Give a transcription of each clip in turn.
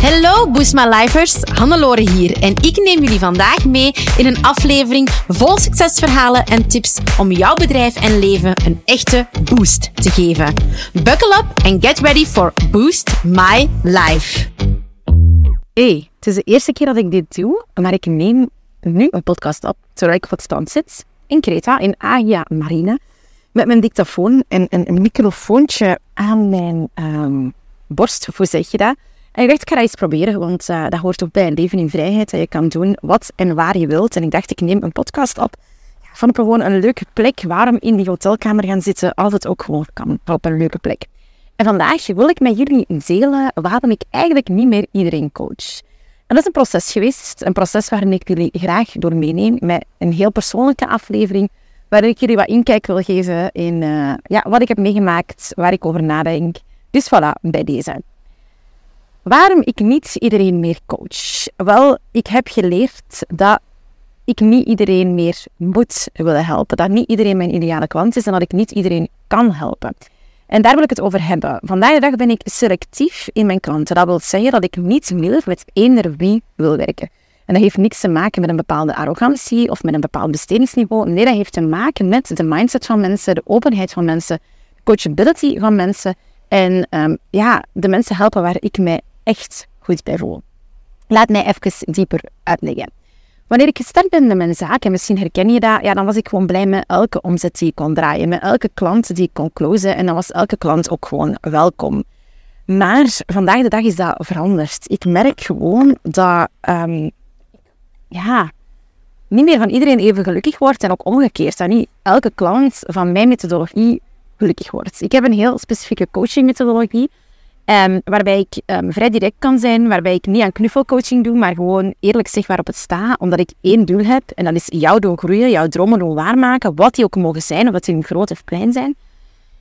Hallo Boosma Lifers, Hannelore hier en ik neem jullie vandaag mee in een aflevering vol succesverhalen en tips om jouw bedrijf en leven een echte boost te geven. Buckle up and get ready for Boost My Life. Hey, het is de eerste keer dat ik dit doe, maar ik neem nu een podcast op terwijl ik op het strand zit in Creta, in Agia Marina, met mijn dictafoon en een microfoontje aan mijn um, borst, hoe zeg je dat? En ik dacht, ik ga eens proberen, want uh, dat hoort ook bij een leven in vrijheid, dat je kan doen wat en waar je wilt. En ik dacht, ik neem een podcast op van op gewoon een leuke plek. Waarom in die hotelkamer gaan zitten, het ook gewoon kan, op een leuke plek. En vandaag wil ik met jullie delen waarom ik eigenlijk niet meer iedereen coach. En dat is een proces geweest, een proces waarin ik jullie graag door meeneem, met een heel persoonlijke aflevering, waarin ik jullie wat inkijk wil geven in uh, ja, wat ik heb meegemaakt, waar ik over nadenk. Dus voilà, bij deze. Waarom ik niet iedereen meer coach? Wel, ik heb geleerd dat ik niet iedereen meer moet willen helpen. Dat niet iedereen mijn ideale klant is en dat ik niet iedereen kan helpen. En daar wil ik het over hebben. Vandaag de dag ben ik selectief in mijn klanten. Dat wil zeggen dat ik niet meer met eender wie wil werken. En dat heeft niks te maken met een bepaalde arrogantie of met een bepaald bestedingsniveau. Nee, dat heeft te maken met de mindset van mensen, de openheid van mensen, de coachability van mensen. En um, ja, de mensen helpen waar ik mij echt goed bij voel. Laat mij even dieper uitleggen. Wanneer ik gestart ben met mijn zaak, en misschien herken je dat, ja, dan was ik gewoon blij met elke omzet die ik kon draaien, met elke klant die ik kon closen en dan was elke klant ook gewoon welkom. Maar vandaag de dag is dat veranderd. Ik merk gewoon dat, um, ja, niet meer van iedereen even gelukkig wordt en ook omgekeerd. Dat niet elke klant van mijn methodologie gelukkig wordt. Ik heb een heel specifieke coaching methodologie Um, waarbij ik um, vrij direct kan zijn, waarbij ik niet aan knuffelcoaching doe, maar gewoon eerlijk zeg waarop het staat, omdat ik één doel heb en dat is jouw doel groeien, jouw dromen doel waarmaken, wat die ook mogen zijn, of dat die groot of klein zijn.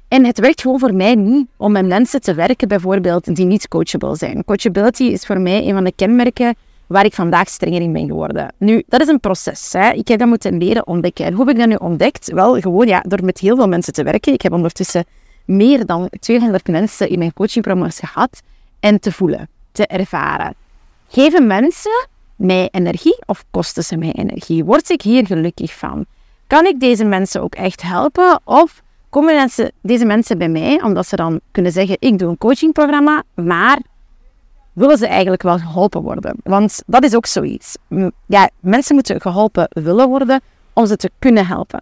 En het werkt gewoon voor mij niet om met mensen te werken, bijvoorbeeld, die niet coachable zijn. Coachability is voor mij een van de kenmerken waar ik vandaag strenger in ben geworden. Nu, dat is een proces. Hè. Ik heb dat moeten leren ontdekken. En hoe heb ik dat nu ontdekt? Wel, gewoon ja, door met heel veel mensen te werken. Ik heb ondertussen meer dan 200 mensen in mijn coachingprogramma's gehad en te voelen, te ervaren. Geven mensen mij energie of kosten ze mij energie? Word ik hier gelukkig van? Kan ik deze mensen ook echt helpen? Of komen deze mensen bij mij omdat ze dan kunnen zeggen: Ik doe een coachingprogramma, maar willen ze eigenlijk wel geholpen worden? Want dat is ook zoiets. Ja, mensen moeten geholpen willen worden om ze te kunnen helpen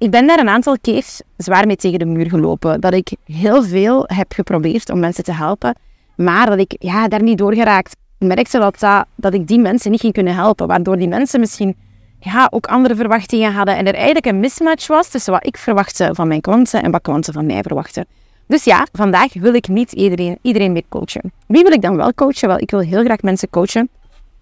ik ben daar een aantal keer zwaar mee tegen de muur gelopen. Dat ik heel veel heb geprobeerd om mensen te helpen, maar dat ik ja, daar niet door geraakt. Ik merkte dat, dat, ik die mensen niet ging kunnen helpen, waardoor die mensen misschien ja, ook andere verwachtingen hadden en er eigenlijk een mismatch was tussen wat ik verwachtte van mijn klanten en wat klanten van mij verwachten. Dus ja, vandaag wil ik niet iedereen, iedereen meer coachen. Wie wil ik dan wel coachen? Wel, ik wil heel graag mensen coachen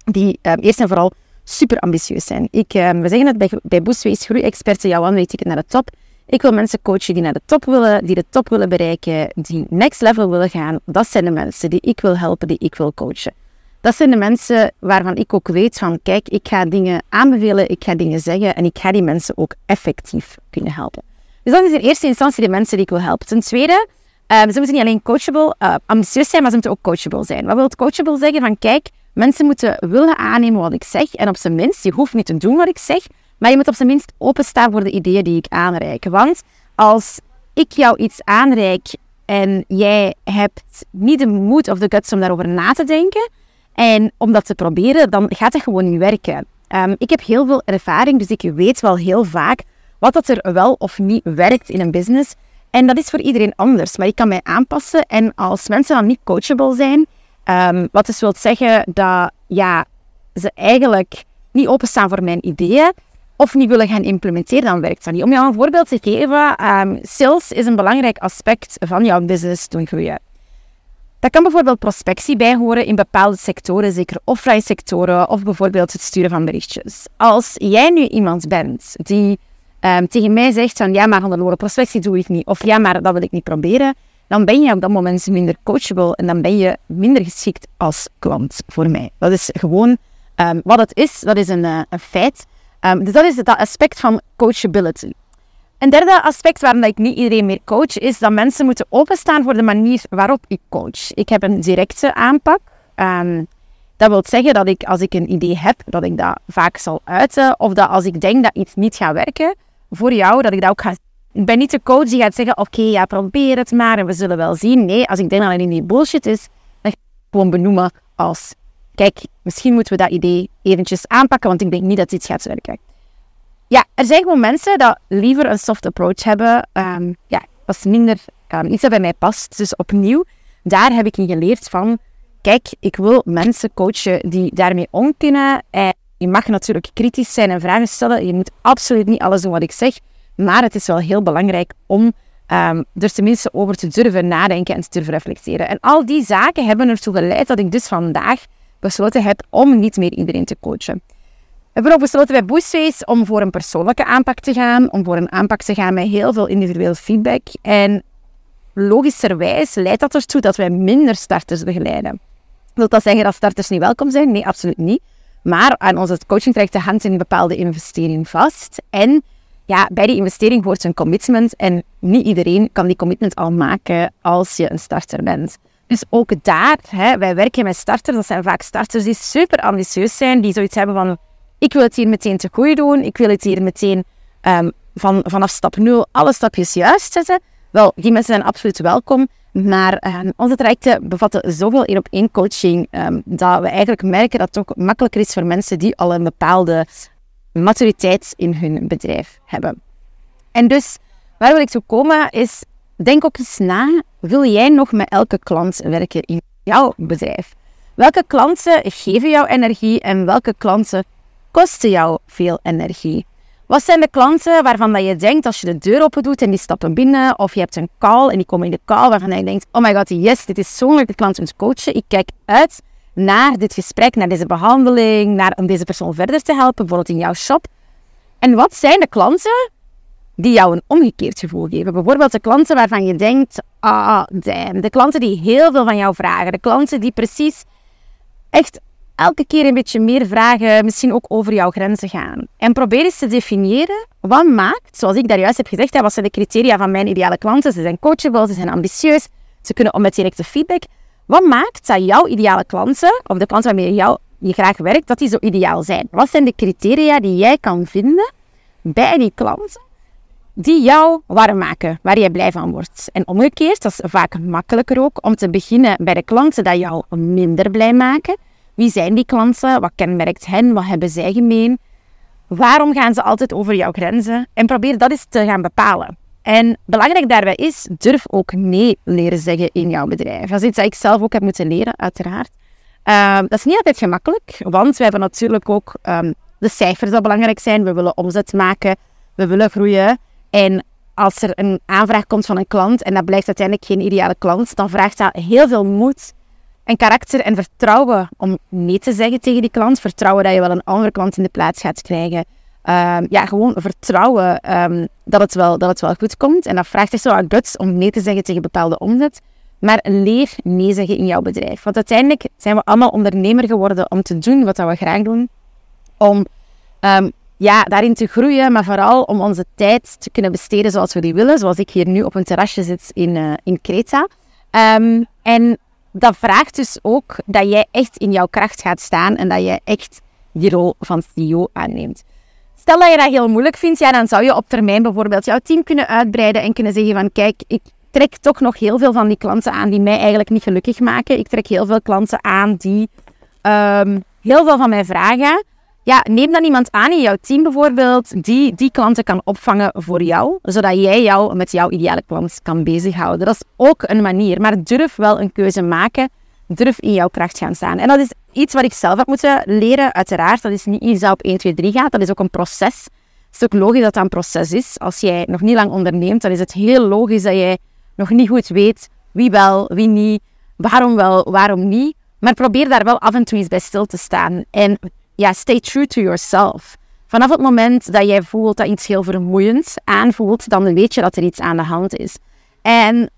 die uh, eerst en vooral super ambitieus zijn. Ik, uh, we zeggen het bij, bij Boostways Groei-experten, jouw ticket naar de top. Ik wil mensen coachen die naar de top willen, die de top willen bereiken, die next level willen gaan. Dat zijn de mensen die ik wil helpen, die ik wil coachen. Dat zijn de mensen waarvan ik ook weet van, kijk, ik ga dingen aanbevelen, ik ga dingen zeggen en ik ga die mensen ook effectief kunnen helpen. Dus dat is in eerste instantie de mensen die ik wil helpen. Ten tweede, uh, ze moeten niet alleen coachable, uh, ambitieus zijn, maar ze moeten ook coachable zijn. Wat wil coachable zeggen? Van kijk, Mensen moeten willen aannemen wat ik zeg. En op zijn minst, je hoeft niet te doen wat ik zeg, maar je moet op zijn minst openstaan voor de ideeën die ik aanreik. Want als ik jou iets aanreik en jij hebt niet de moed of de guts om daarover na te denken en om dat te proberen, dan gaat het gewoon niet werken. Um, ik heb heel veel ervaring, dus ik weet wel heel vaak wat dat er wel of niet werkt in een business. En dat is voor iedereen anders, maar ik kan mij aanpassen. En als mensen dan niet coachable zijn, Um, wat dus wil zeggen dat ja, ze eigenlijk niet openstaan voor mijn ideeën of niet willen gaan implementeren, dan werkt dat niet. Om jou een voorbeeld te geven, um, sales is een belangrijk aspect van jouw business doen groeien. Dat kan bijvoorbeeld prospectie bijhoren in bepaalde sectoren, zeker offline sectoren, of bijvoorbeeld het sturen van berichtjes. Als jij nu iemand bent die um, tegen mij zegt van ja, maar Hannelore, prospectie doe ik niet, of ja, maar dat wil ik niet proberen, dan ben je op dat moment minder coachable en dan ben je minder geschikt als klant voor mij. Dat is gewoon um, wat het is, dat is een, uh, een feit. Um, dus dat is het aspect van coachability. Een derde aspect waarom ik niet iedereen meer coach, is dat mensen moeten openstaan voor de manier waarop ik coach. Ik heb een directe aanpak. Um, dat wil zeggen dat ik, als ik een idee heb, dat ik dat vaak zal uiten. Of dat als ik denk dat iets niet gaat werken voor jou, dat ik dat ook ga... Ik ben niet de coach die gaat zeggen, oké, ja, probeer het maar en we zullen wel zien. Nee, als ik denk dat het niet bullshit is, dan ga ik gewoon benoemen als... Kijk, misschien moeten we dat idee eventjes aanpakken, want ik denk niet dat dit gaat werken. Ja, er zijn gewoon mensen dat liever een soft approach hebben. Um, ja, was minder um, iets dat bij mij past. Dus opnieuw, daar heb ik in geleerd van kijk, ik wil mensen coachen die daarmee om kunnen. En je mag natuurlijk kritisch zijn en vragen stellen. Je moet absoluut niet alles doen wat ik zeg. Maar het is wel heel belangrijk om um, er tenminste over te durven nadenken en te durven reflecteren. En al die zaken hebben ertoe geleid dat ik dus vandaag besloten heb om niet meer iedereen te coachen. We hebben ook besloten bij Boostface om voor een persoonlijke aanpak te gaan, om voor een aanpak te gaan met heel veel individueel feedback. En logischerwijs leidt dat ertoe dat wij minder starters begeleiden. Wil dat zeggen dat starters niet welkom zijn? Nee, absoluut niet. Maar aan onze hand in een bepaalde investering vast. En ja, bij die investering hoort een commitment. En niet iedereen kan die commitment al maken als je een starter bent. Dus ook daar, hè, wij werken met starters. Dat zijn vaak starters die super ambitieus zijn. Die zoiets hebben van, ik wil het hier meteen te goed doen. Ik wil het hier meteen um, van, vanaf stap 0 alle stapjes juist zetten. Wel, die mensen zijn absoluut welkom. Maar um, onze trajecten bevatten zoveel één op één coaching um, dat we eigenlijk merken dat het ook makkelijker is voor mensen die al een bepaalde maturiteit in hun bedrijf hebben. En dus, waar wil ik zo komen is, denk ook eens na, wil jij nog met elke klant werken in jouw bedrijf? Welke klanten geven jou energie en welke klanten kosten jou veel energie? Wat zijn de klanten waarvan dat je denkt als je de deur open doet en die stappen binnen, of je hebt een call en die komen in de call waarvan je denkt, oh my god, yes, dit is zo'n leuke klant om te coachen. Ik kijk uit naar dit gesprek, naar deze behandeling, naar, om deze persoon verder te helpen, bijvoorbeeld in jouw shop. En wat zijn de klanten die jou een omgekeerd gevoel geven? Bijvoorbeeld de klanten waarvan je denkt, ah. De klanten die heel veel van jou vragen. De klanten die precies echt elke keer een beetje meer vragen, misschien ook over jouw grenzen gaan. En probeer eens te definiëren wat maakt, zoals ik daar juist heb gezegd, wat zijn de criteria van mijn ideale klanten? Ze zijn coachable, ze zijn ambitieus, ze kunnen om met directe feedback. Wat maakt dat jouw ideale klanten, of de klanten waarmee jou, je graag werkt, dat die zo ideaal zijn? Wat zijn de criteria die jij kan vinden bij die klanten die jou warm maken, waar je blij van wordt. En omgekeerd, dat is vaak makkelijker ook om te beginnen bij de klanten die jou minder blij maken wie zijn die klanten? Wat kenmerkt hen? Wat hebben zij gemeen? Waarom gaan ze altijd over jouw grenzen? En probeer dat eens te gaan bepalen. En belangrijk daarbij is, durf ook nee leren zeggen in jouw bedrijf. Dat is iets dat ik zelf ook heb moeten leren, uiteraard. Ehm, dat is niet altijd gemakkelijk, want we hebben natuurlijk ook um, de cijfers die belangrijk zijn. We willen omzet maken, we willen groeien. En als er een aanvraag komt van een klant en dat blijkt uiteindelijk geen ideale klant, dan vraagt dat heel veel moed en karakter en vertrouwen om nee te zeggen tegen die klant. Vertrouwen dat je wel een andere klant in de plaats gaat krijgen. Um, ja, gewoon vertrouwen um, dat, het wel, dat het wel goed komt. En dat vraagt echt zo aan guts om nee te zeggen tegen bepaalde omzet. Maar leer nee zeggen in jouw bedrijf. Want uiteindelijk zijn we allemaal ondernemer geworden om te doen wat we graag doen. Om um, ja, daarin te groeien, maar vooral om onze tijd te kunnen besteden zoals we die willen. Zoals ik hier nu op een terrasje zit in, uh, in Kreta. en dat vraagt dus ook dat jij echt in jouw kracht gaat staan en dat je echt die rol van CEO aanneemt. Stel dat je dat heel moeilijk vindt, ja, dan zou je op termijn bijvoorbeeld jouw team kunnen uitbreiden en kunnen zeggen van kijk, ik trek toch nog heel veel van die klanten aan die mij eigenlijk niet gelukkig maken. Ik trek heel veel klanten aan die um, heel veel van mij vragen ja, neem dan iemand aan in jouw team bijvoorbeeld die die klanten kan opvangen voor jou, zodat jij jou met jouw ideale klant kan bezighouden. Dat is ook een manier, maar durf wel een keuze maken. Durf in jouw kracht gaan staan. En dat is iets wat ik zelf heb moeten leren, uiteraard. Dat is niet iets dat op 1, 2, 3 gaat. Dat is ook een proces. Het is ook logisch dat dat een proces is. Als jij nog niet lang onderneemt, dan is het heel logisch dat jij nog niet goed weet wie wel, wie niet, waarom wel, waarom niet. Maar probeer daar wel af en toe eens bij stil te staan. En ja, stay true to yourself. Vanaf het moment dat jij voelt dat iets heel vermoeiend aanvoelt, dan weet je dat er iets aan de hand is. En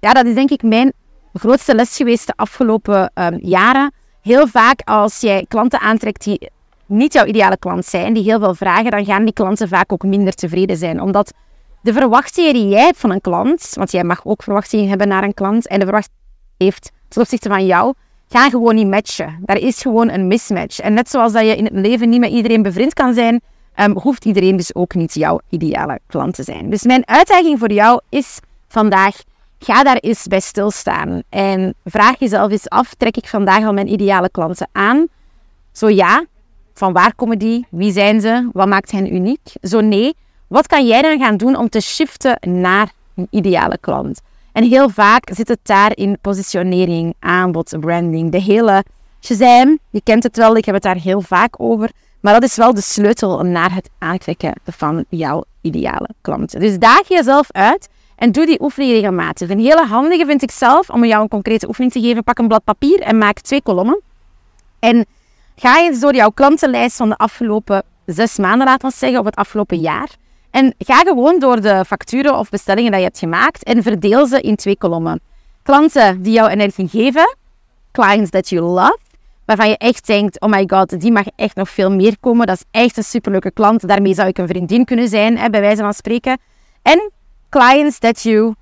ja, dat is denk ik mijn grootste les geweest de afgelopen um, jaren. Heel vaak als jij klanten aantrekt die niet jouw ideale klant zijn, die heel veel vragen, dan gaan die klanten vaak ook minder tevreden zijn. Omdat de verwachtingen die jij hebt van een klant, want jij mag ook verwachtingen hebben naar een klant, en de verwachting heeft ten opzichte van jou, gaan gewoon niet matchen. Daar is gewoon een mismatch. En net zoals dat je in het leven niet met iedereen bevriend kan zijn, um, hoeft iedereen dus ook niet jouw ideale klant te zijn. Dus mijn uitdaging voor jou is vandaag, ga daar eens bij stilstaan. En vraag jezelf eens af, trek ik vandaag al mijn ideale klanten aan? Zo ja, van waar komen die? Wie zijn ze? Wat maakt hen uniek? Zo nee, wat kan jij dan gaan doen om te shiften naar een ideale klant? En heel vaak zit het daar in positionering, aanbod, branding. De hele Shazam, je kent het wel, ik heb het daar heel vaak over. Maar dat is wel de sleutel naar het aantrekken van jouw ideale klanten. Dus daag jezelf uit en doe die oefening regelmatig. Een hele handige vind ik zelf, om jou een concrete oefening te geven. Pak een blad papier en maak twee kolommen. En ga eens door jouw klantenlijst van de afgelopen zes maanden, laten we zeggen, of het afgelopen jaar. En ga gewoon door de facturen of bestellingen die je hebt gemaakt en verdeel ze in twee kolommen. Klanten die jou energie geven, clients that you love, waarvan je echt denkt, oh my god, die mag echt nog veel meer komen. Dat is echt een superleuke klant. Daarmee zou ik een vriendin kunnen zijn, hè, bij wijze van spreken. En clients that you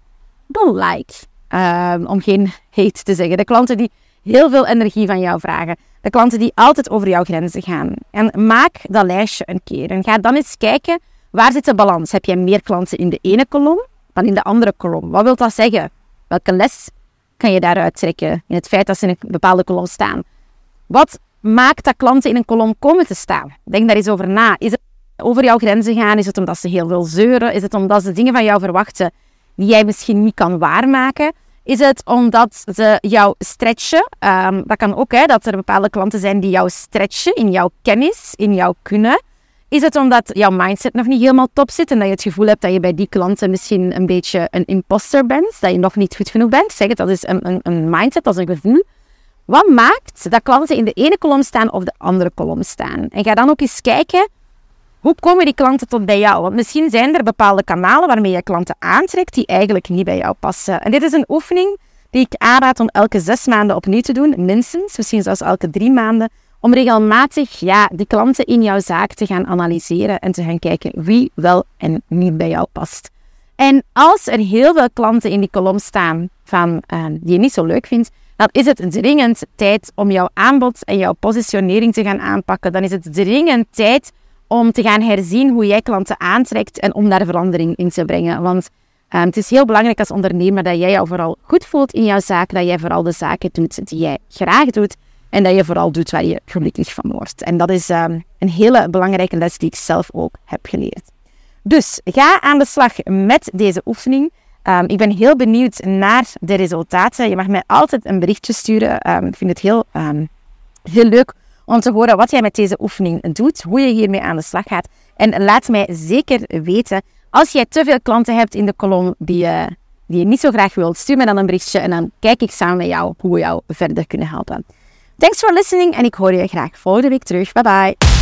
don't like. Um, om geen hate te zeggen. De klanten die heel veel energie van jou vragen. De klanten die altijd over jouw grenzen gaan. En maak dat lijstje een keer. En ga dan eens kijken, waar zit de balans? Heb jij meer klanten in de ene kolom dan in de andere kolom? Wat wil dat zeggen? Welke les kan je daaruit trekken in het feit dat ze in een bepaalde kolom staan? Wat maakt dat klanten in een kolom komen te staan? Denk daar eens over na. Is over jouw grenzen gaan? Is het omdat ze heel veel zeuren? Is het omdat ze dingen van jou verwachten die jij misschien niet kan waarmaken? Is het omdat ze jou stretchen? Um, dat kan ook, hè, dat er bepaalde klanten zijn die jou stretchen in jouw kennis, in jouw kunnen. Is het omdat jouw mindset nog niet helemaal top zit en dat je het gevoel hebt dat je bij die klanten misschien een beetje een imposter bent, dat je nog niet goed genoeg bent? Zeg het, dat is een, een, een mindset, dat is een gevoel. Wat maakt dat klanten in de ene kolom staan of de andere kolom staan? En ga dan ook eens kijken, hoe komen die klanten tot bij jou? Want misschien zijn er bepaalde kanalen waarmee je klanten aantrekt die eigenlijk niet bij jou passen. En dit is een oefening die ik aanraad om elke zes maanden opnieuw te doen, minstens, misschien zelfs elke drie maanden, om regelmatig ja, die klanten in jouw zaak te gaan analyseren en te gaan kijken wie wel en niet bij jou past. En als er heel veel klanten in die kolom staan van, uh, die je niet zo leuk vindt, dan is het dringend tijd om jouw aanbod en jouw positionering te gaan aanpakken. Dan is het dringend tijd om te gaan herzien hoe jij klanten aantrekt en om daar verandering in te brengen. Want um, het is heel belangrijk als ondernemer dat jij jou vooral goed voelt in jouw zaak, dat jij vooral de zaken doet die jij graag doet en dat je vooral doet waar je gelukkig van wordt. En dat is um, een hele belangrijke les die ik zelf ook heb geleerd. Dus ga aan de slag met deze oefening. Um, ik ben heel benieuwd naar de resultaten. Je mag mij altijd een berichtje sturen. Ik vind het heel, heel leuk om te horen wat jij met deze oefening doet, hoe je hiermee aan de slag gaat. En laat mij zeker weten, als jij te veel klanten hebt in de kolom die, uh, die je niet zo graag wilt, stuur me dan een berichtje en dan kijk ik samen met jou hoe we jou verder kunnen helpen. Thanks for listening en ik hoor je graag volgende week terug. Bye bye.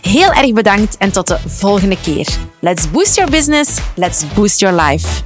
Heel erg bedankt en tot de volgende keer. Let's boost your business, let's boost your life.